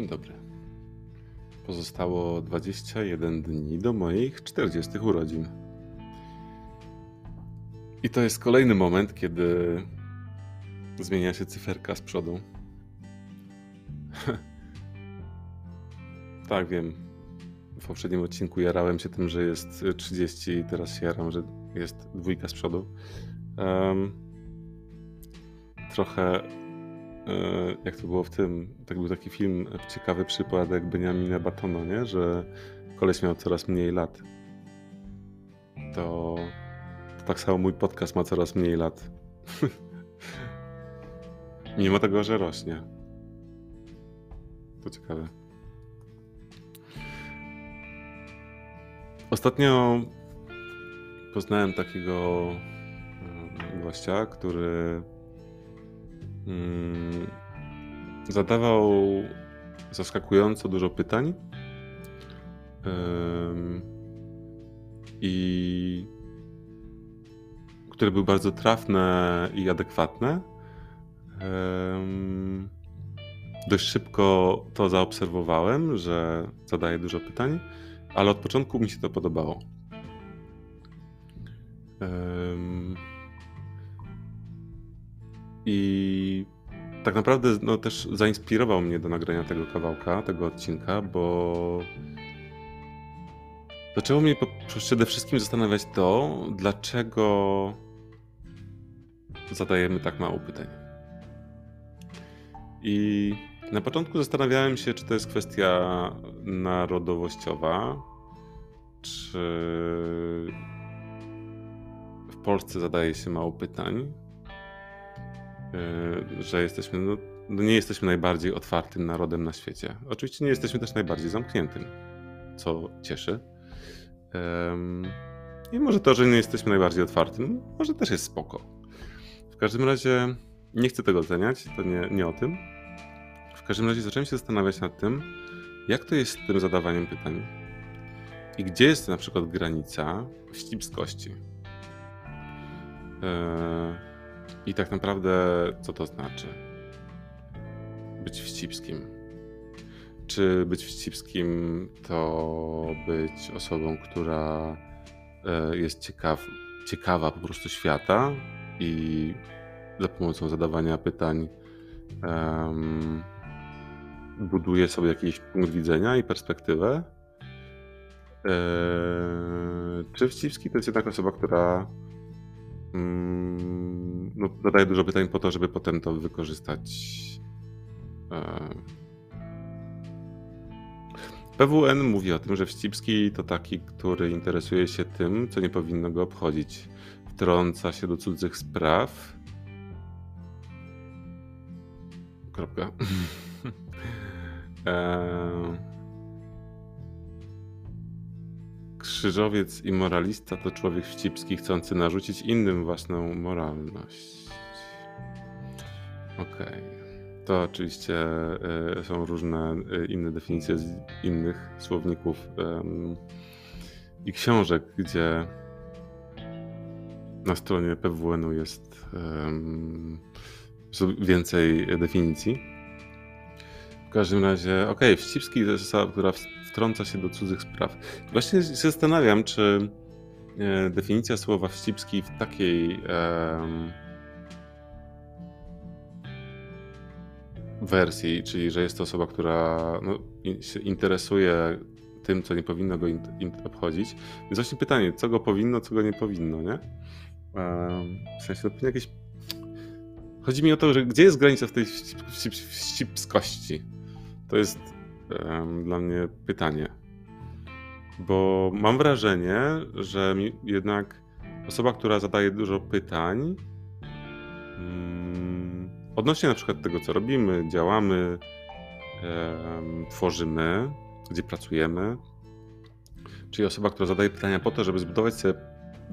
Dzień dobry. Pozostało 21 dni do moich 40 urodzin. I to jest kolejny moment, kiedy zmienia się cyferka z przodu. tak, wiem. W poprzednim odcinku jarałem się tym, że jest 30 i teraz się jaram, że jest dwójka z przodu. Um, trochę jak to było w tym, tak był taki film, ciekawy przypadek Beniamina Batono, nie? że koleś miał coraz mniej lat. To, to tak samo mój podcast ma coraz mniej lat. Mimo tego, że rośnie. To ciekawe. Ostatnio poznałem takiego e, gościa, który Mm, zadawał zaskakująco dużo pytań. I które były bardzo trafne i adekwatne. Dość szybko to zaobserwowałem, że zadaje dużo pytań, ale od początku mi się to podobało. I tak naprawdę no, też zainspirował mnie do nagrania tego kawałka, tego odcinka, bo zaczęło mnie przede wszystkim zastanawiać to, dlaczego zadajemy tak mało pytań. I na początku zastanawiałem się, czy to jest kwestia narodowościowa, czy w Polsce zadaje się mało pytań, że jesteśmy, no, no, nie jesteśmy najbardziej otwartym narodem na świecie. Oczywiście nie jesteśmy też najbardziej zamkniętym, co cieszy. I może to, że nie jesteśmy najbardziej otwartym, może też jest spoko. W każdym razie nie chcę tego oceniać, to nie, nie o tym. W każdym razie zacząłem się zastanawiać nad tym, jak to jest z tym zadawaniem pytań. I gdzie jest na przykład granica wścibskości. Eee, i tak naprawdę, co to znaczy? Być wścibskim. Czy być wścibskim to być osobą, która e, jest ciekaw, ciekawa po prostu świata i za pomocą zadawania pytań um, buduje sobie jakiś punkt widzenia i perspektywę? E, czy wścibski to jest jednak osoba, która no, zadaję dużo pytań po to, żeby potem to wykorzystać. E, PWN mówi o tym, że Wścibski to taki, który interesuje się tym, co nie powinno go obchodzić. Wtrąca się do cudzych spraw. Kropka. eee... Krzyżowiec i moralista to człowiek wścibski chcący narzucić innym własną moralność. Okej. Okay. To oczywiście y, są różne y, inne definicje z innych słowników y, i książek, gdzie na stronie PWN-u jest więcej definicji. W każdym razie, okej, okay, Wścibski to jest osoba, która wtrąca się do cudzych spraw. Właśnie się zastanawiam, czy e, definicja słowa wścibski w takiej wersji, czyli że jest to osoba, która no, się interesuje tym, co nie powinno go obchodzić. Więc właśnie pytanie, co go powinno, co go nie powinno, nie? w sensie, no, jakieś... Chodzi mi o to, że gdzie jest granica w tej wścibskości? To jest dla mnie pytanie. Bo mam wrażenie, że jednak osoba, która zadaje dużo pytań mm, odnośnie na przykład tego, co robimy, działamy, tworzymy, gdzie pracujemy, czyli osoba, która zadaje pytania po to, żeby zbudować sobie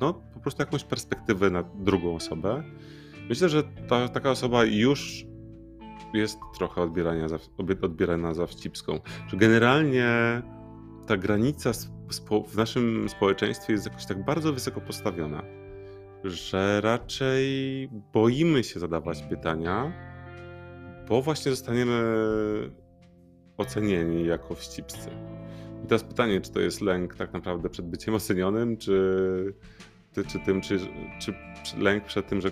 no, po prostu jakąś perspektywę na drugą osobę. Myślę, że ta, taka osoba już jest trochę odbierania za, odbierana za wcipską. Że generalnie ta granica w naszym społeczeństwie jest jakoś tak bardzo wysoko postawiona, że raczej boimy się zadawać pytania, bo właśnie zostaniemy ocenieni jako wścibscy. I teraz pytanie, czy to jest lęk tak naprawdę przed byciem ocenionym, czy, czy, czy tym, czy, czy lęk przed tym, że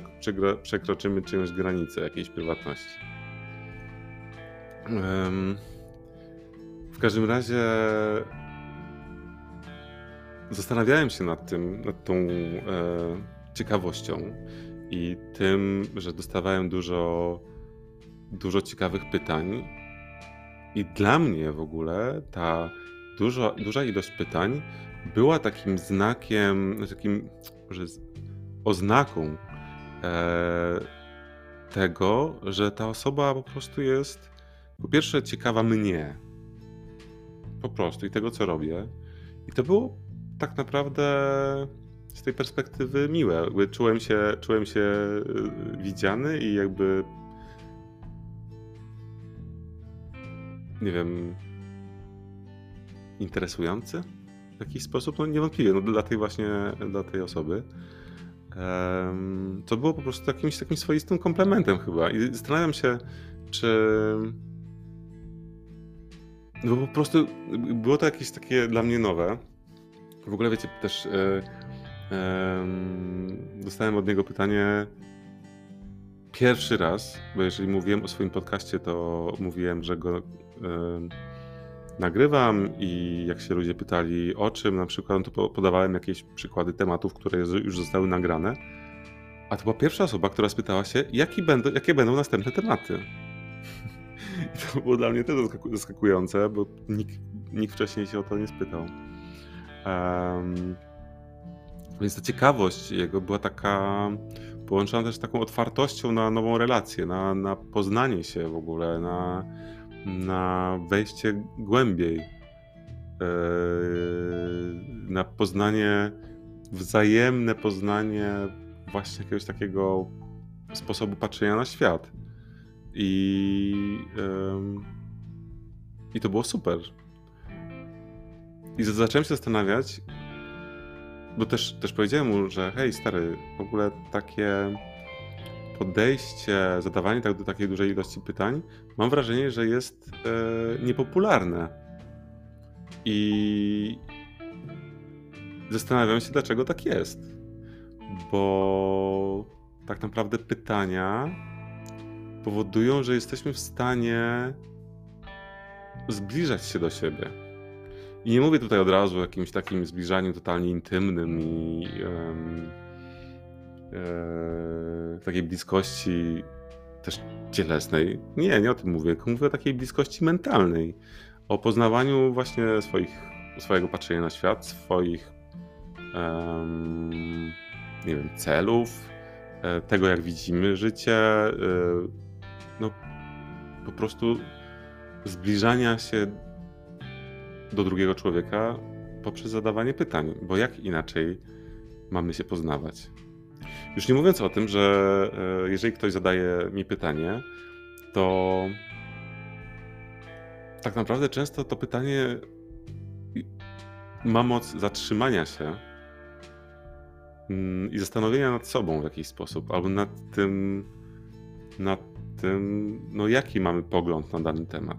przekroczymy czyjąś granicę jakiejś prywatności. W każdym razie zastanawiałem się nad tym, nad tą e, ciekawością i tym, że dostawałem dużo, dużo ciekawych pytań. I dla mnie w ogóle ta dużo, duża ilość pytań była takim znakiem, takim oznaką e, tego, że ta osoba po prostu jest po pierwsze ciekawa mnie. Po prostu i tego, co robię. I to było tak naprawdę z tej perspektywy miłe. Czułem się, czułem się y, widziany i jakby nie wiem interesujący w jakiś sposób, no niewątpliwie, no dla tej właśnie, dla tej osoby. To było po prostu jakimś takim swoistym komplementem chyba i zastanawiam się, czy bo po prostu było to jakieś takie dla mnie nowe. W ogóle wiecie, też e, e, dostałem od niego pytanie pierwszy raz, bo jeżeli mówiłem o swoim podcaście, to mówiłem, że go e, nagrywam i jak się ludzie pytali o czym, na przykład, no to podawałem jakieś przykłady tematów, które już zostały nagrane. A to była pierwsza osoba, która spytała się, jaki będą, jakie będą następne tematy. I to było dla mnie też zaskakujące, bo nikt, nikt wcześniej się o to nie spytał. Um, więc ta ciekawość jego była taka połączona też z taką otwartością na nową relację, na, na poznanie się w ogóle, na, na wejście głębiej, yy, na poznanie, wzajemne poznanie właśnie jakiegoś takiego sposobu patrzenia na świat. I, i to było super. I zacząłem się zastanawiać, bo też, też powiedziałem mu, że hej stary, w ogóle takie podejście, zadawanie tak do takiej dużej ilości pytań, mam wrażenie, że jest e, niepopularne. I zastanawiam się, dlaczego tak jest. Bo tak naprawdę pytania powodują, że jesteśmy w stanie zbliżać się do siebie. I nie mówię tutaj od razu o jakimś takim zbliżaniu totalnie intymnym i um, e, takiej bliskości też cielesnej. Nie, nie o tym mówię, tylko mówię o takiej bliskości mentalnej. O poznawaniu właśnie swoich, swojego patrzenia na świat, swoich um, nie wiem, celów, e, tego jak widzimy życie, e, no, po prostu zbliżania się do drugiego człowieka poprzez zadawanie pytań, bo jak inaczej mamy się poznawać? Już nie mówiąc o tym, że e, jeżeli ktoś zadaje mi pytanie, to tak naprawdę często to pytanie ma moc zatrzymania się mm, i zastanowienia nad sobą w jakiś sposób, albo nad tym, nad tym, no jaki mamy pogląd na dany temat.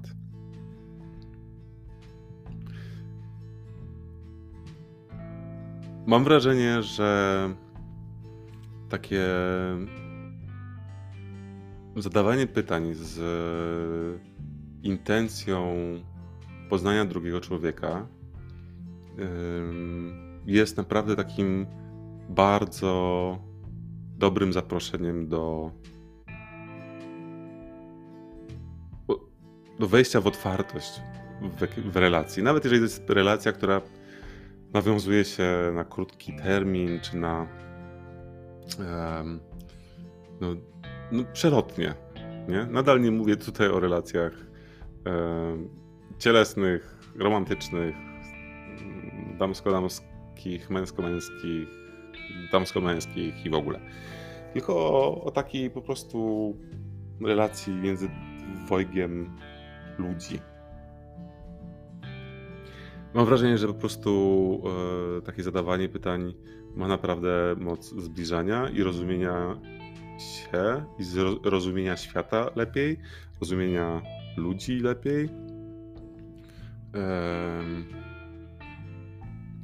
Mam wrażenie, że takie zadawanie pytań z intencją poznania drugiego człowieka jest naprawdę takim bardzo dobrym zaproszeniem do do wejścia w otwartość w, w relacji. Nawet jeżeli to jest relacja, która nawiązuje się na krótki termin, czy na um, no, no, przelotnie. Nie? Nadal nie mówię tutaj o relacjach um, cielesnych, romantycznych, damsko-damskich, męsko-męskich, damsko-męskich i w ogóle. Tylko o, o takiej po prostu relacji między dwojgiem ludzi. Mam wrażenie, że po prostu e, takie zadawanie pytań ma naprawdę moc zbliżania i rozumienia się, i rozumienia świata lepiej, rozumienia ludzi lepiej.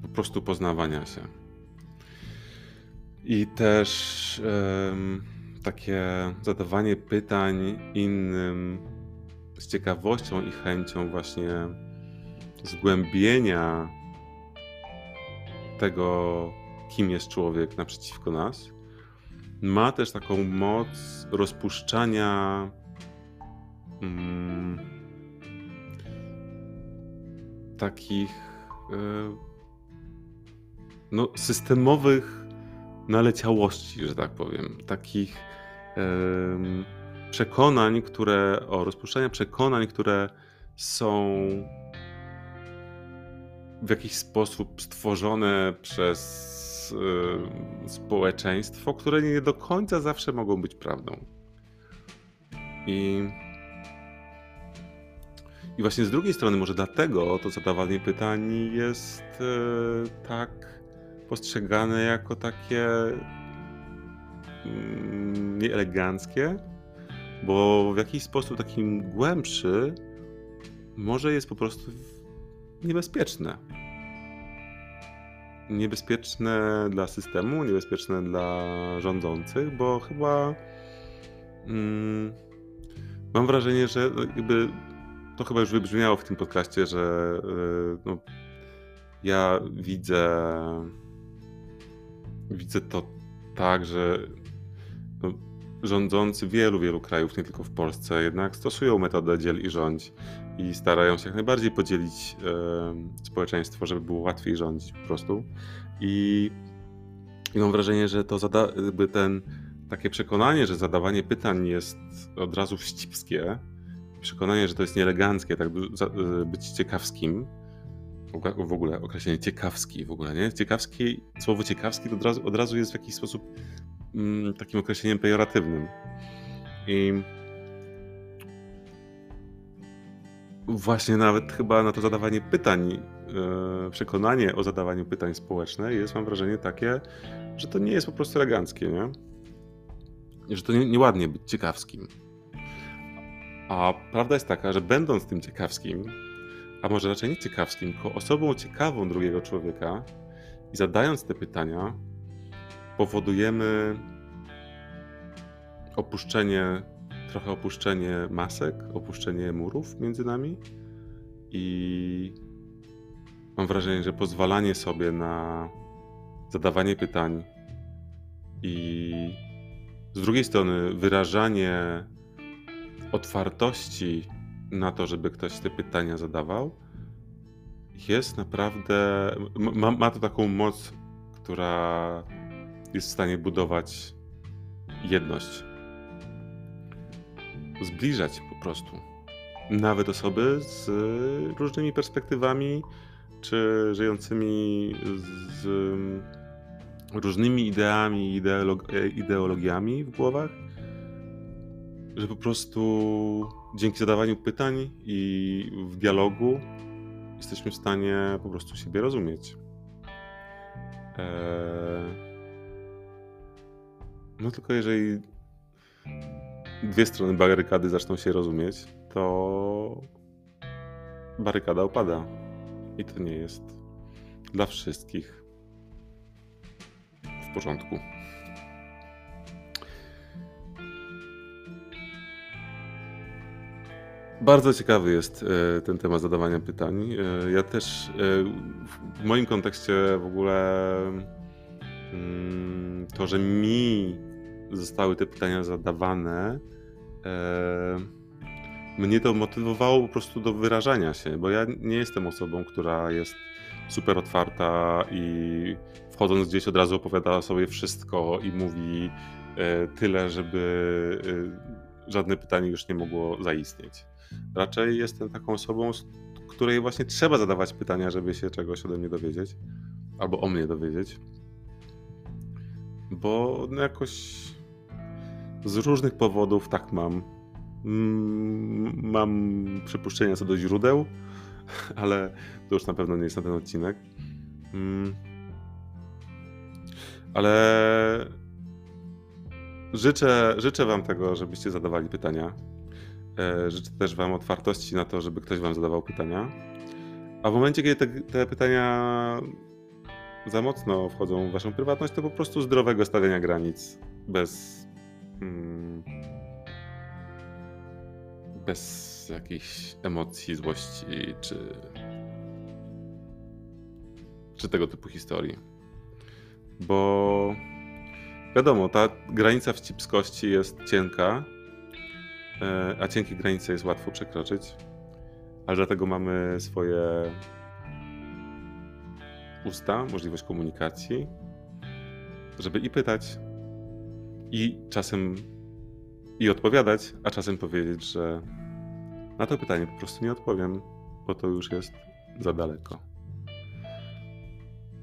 po prostu poznawania się. I też takie zadawanie pytań innym z ciekawością i chęcią właśnie zgłębienia tego, kim jest człowiek naprzeciwko nas, ma też taką moc rozpuszczania mm, takich e, no, systemowych naleciałości, że tak powiem, takich przekonań, które, o rozpuszczania przekonań, które są w jakiś sposób stworzone przez y, społeczeństwo, które nie do końca zawsze mogą być prawdą. I, I właśnie z drugiej strony, może dlatego to zadawanie pytań jest y, tak postrzegane jako takie mm, nieeleganckie, bo w jakiś sposób takim głębszy może jest po prostu niebezpieczne. Niebezpieczne dla systemu, niebezpieczne dla rządzących, bo chyba mm, mam wrażenie, że jakby to chyba już wybrzmiało w tym podcaście, że yy, no, ja widzę widzę to tak, że no, rządzący wielu, wielu krajów, nie tylko w Polsce, jednak stosują metodę dziel i rządź i starają się jak najbardziej podzielić e, społeczeństwo, żeby było łatwiej rządzić po prostu. I, i mam wrażenie, że to zada, jakby ten takie przekonanie, że zadawanie pytań jest od razu wścibskie, przekonanie, że to jest nieeleganckie, tak e, być ciekawskim, w ogóle określenie ciekawski w ogóle, nie? Ciekawski, słowo ciekawski to od razu, od razu jest w jakiś sposób takim określeniem pejoratywnym. I właśnie nawet chyba na to zadawanie pytań, yy, przekonanie o zadawaniu pytań społeczne jest, mam wrażenie, takie, że to nie jest po prostu eleganckie, nie? Że to nie, nieładnie być ciekawskim. A prawda jest taka, że będąc tym ciekawskim, a może raczej nie ciekawskim, tylko osobą ciekawą drugiego człowieka i zadając te pytania, powodujemy opuszczenie, trochę opuszczenie masek, opuszczenie murów między nami i mam wrażenie, że pozwalanie sobie na zadawanie pytań i z drugiej strony wyrażanie otwartości na to, żeby ktoś te pytania zadawał, jest naprawdę. Ma, ma to taką moc, która jest w stanie budować jedność. Zbliżać po prostu. Nawet osoby z różnymi perspektywami, czy żyjącymi z różnymi ideami, ideolog ideologiami w głowach, że po prostu dzięki zadawaniu pytań i w dialogu jesteśmy w stanie po prostu siebie rozumieć. Eee... No tylko jeżeli dwie strony barykady zaczną się rozumieć, to barykada opada. I to nie jest dla wszystkich w porządku. Bardzo ciekawy jest e, ten temat zadawania pytań. E, ja też e, w moim kontekście w ogóle mm, to, że mi zostały te pytania zadawane, mnie to motywowało po prostu do wyrażania się, bo ja nie jestem osobą, która jest super otwarta i wchodząc gdzieś od razu opowiada sobie wszystko i mówi tyle, żeby żadne pytanie już nie mogło zaistnieć. Raczej jestem taką osobą, której właśnie trzeba zadawać pytania, żeby się czegoś ode mnie dowiedzieć, albo o mnie dowiedzieć. Bo no jakoś z różnych powodów tak mam. Mm, mam przypuszczenia co do źródeł, ale to już na pewno nie jest na ten odcinek. Mm. Ale życzę, życzę Wam tego, żebyście zadawali pytania E, życzę też Wam otwartości na to, żeby ktoś Wam zadawał pytania. A w momencie, kiedy te, te pytania za mocno wchodzą w waszą prywatność, to po prostu zdrowego stawiania granic bez. Mm, bez jakichś emocji, złości czy. czy tego typu historii. Bo wiadomo, ta granica wścibskości jest cienka, e, a cienkie granice jest łatwo przekroczyć, ale dlatego mamy swoje usta, możliwość komunikacji, żeby i pytać, i czasem i odpowiadać, a czasem powiedzieć, że na to pytanie po prostu nie odpowiem, bo to już jest za daleko.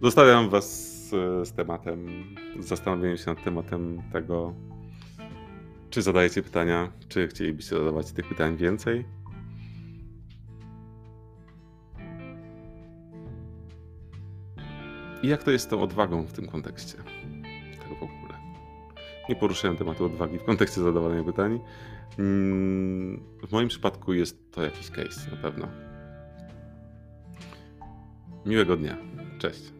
Zostawiam Was z, z tematem, z zastanowieniem się nad tematem tego, czy zadajecie pytania, czy chcielibyście zadawać tych pytań więcej. I jak to jest z tą odwagą w tym kontekście? Nie poruszyłem tematu odwagi w kontekście zadawania pytań. Mm, W moim przypadku jest to jakiś case na pewno. Miłego dnia. Cześć.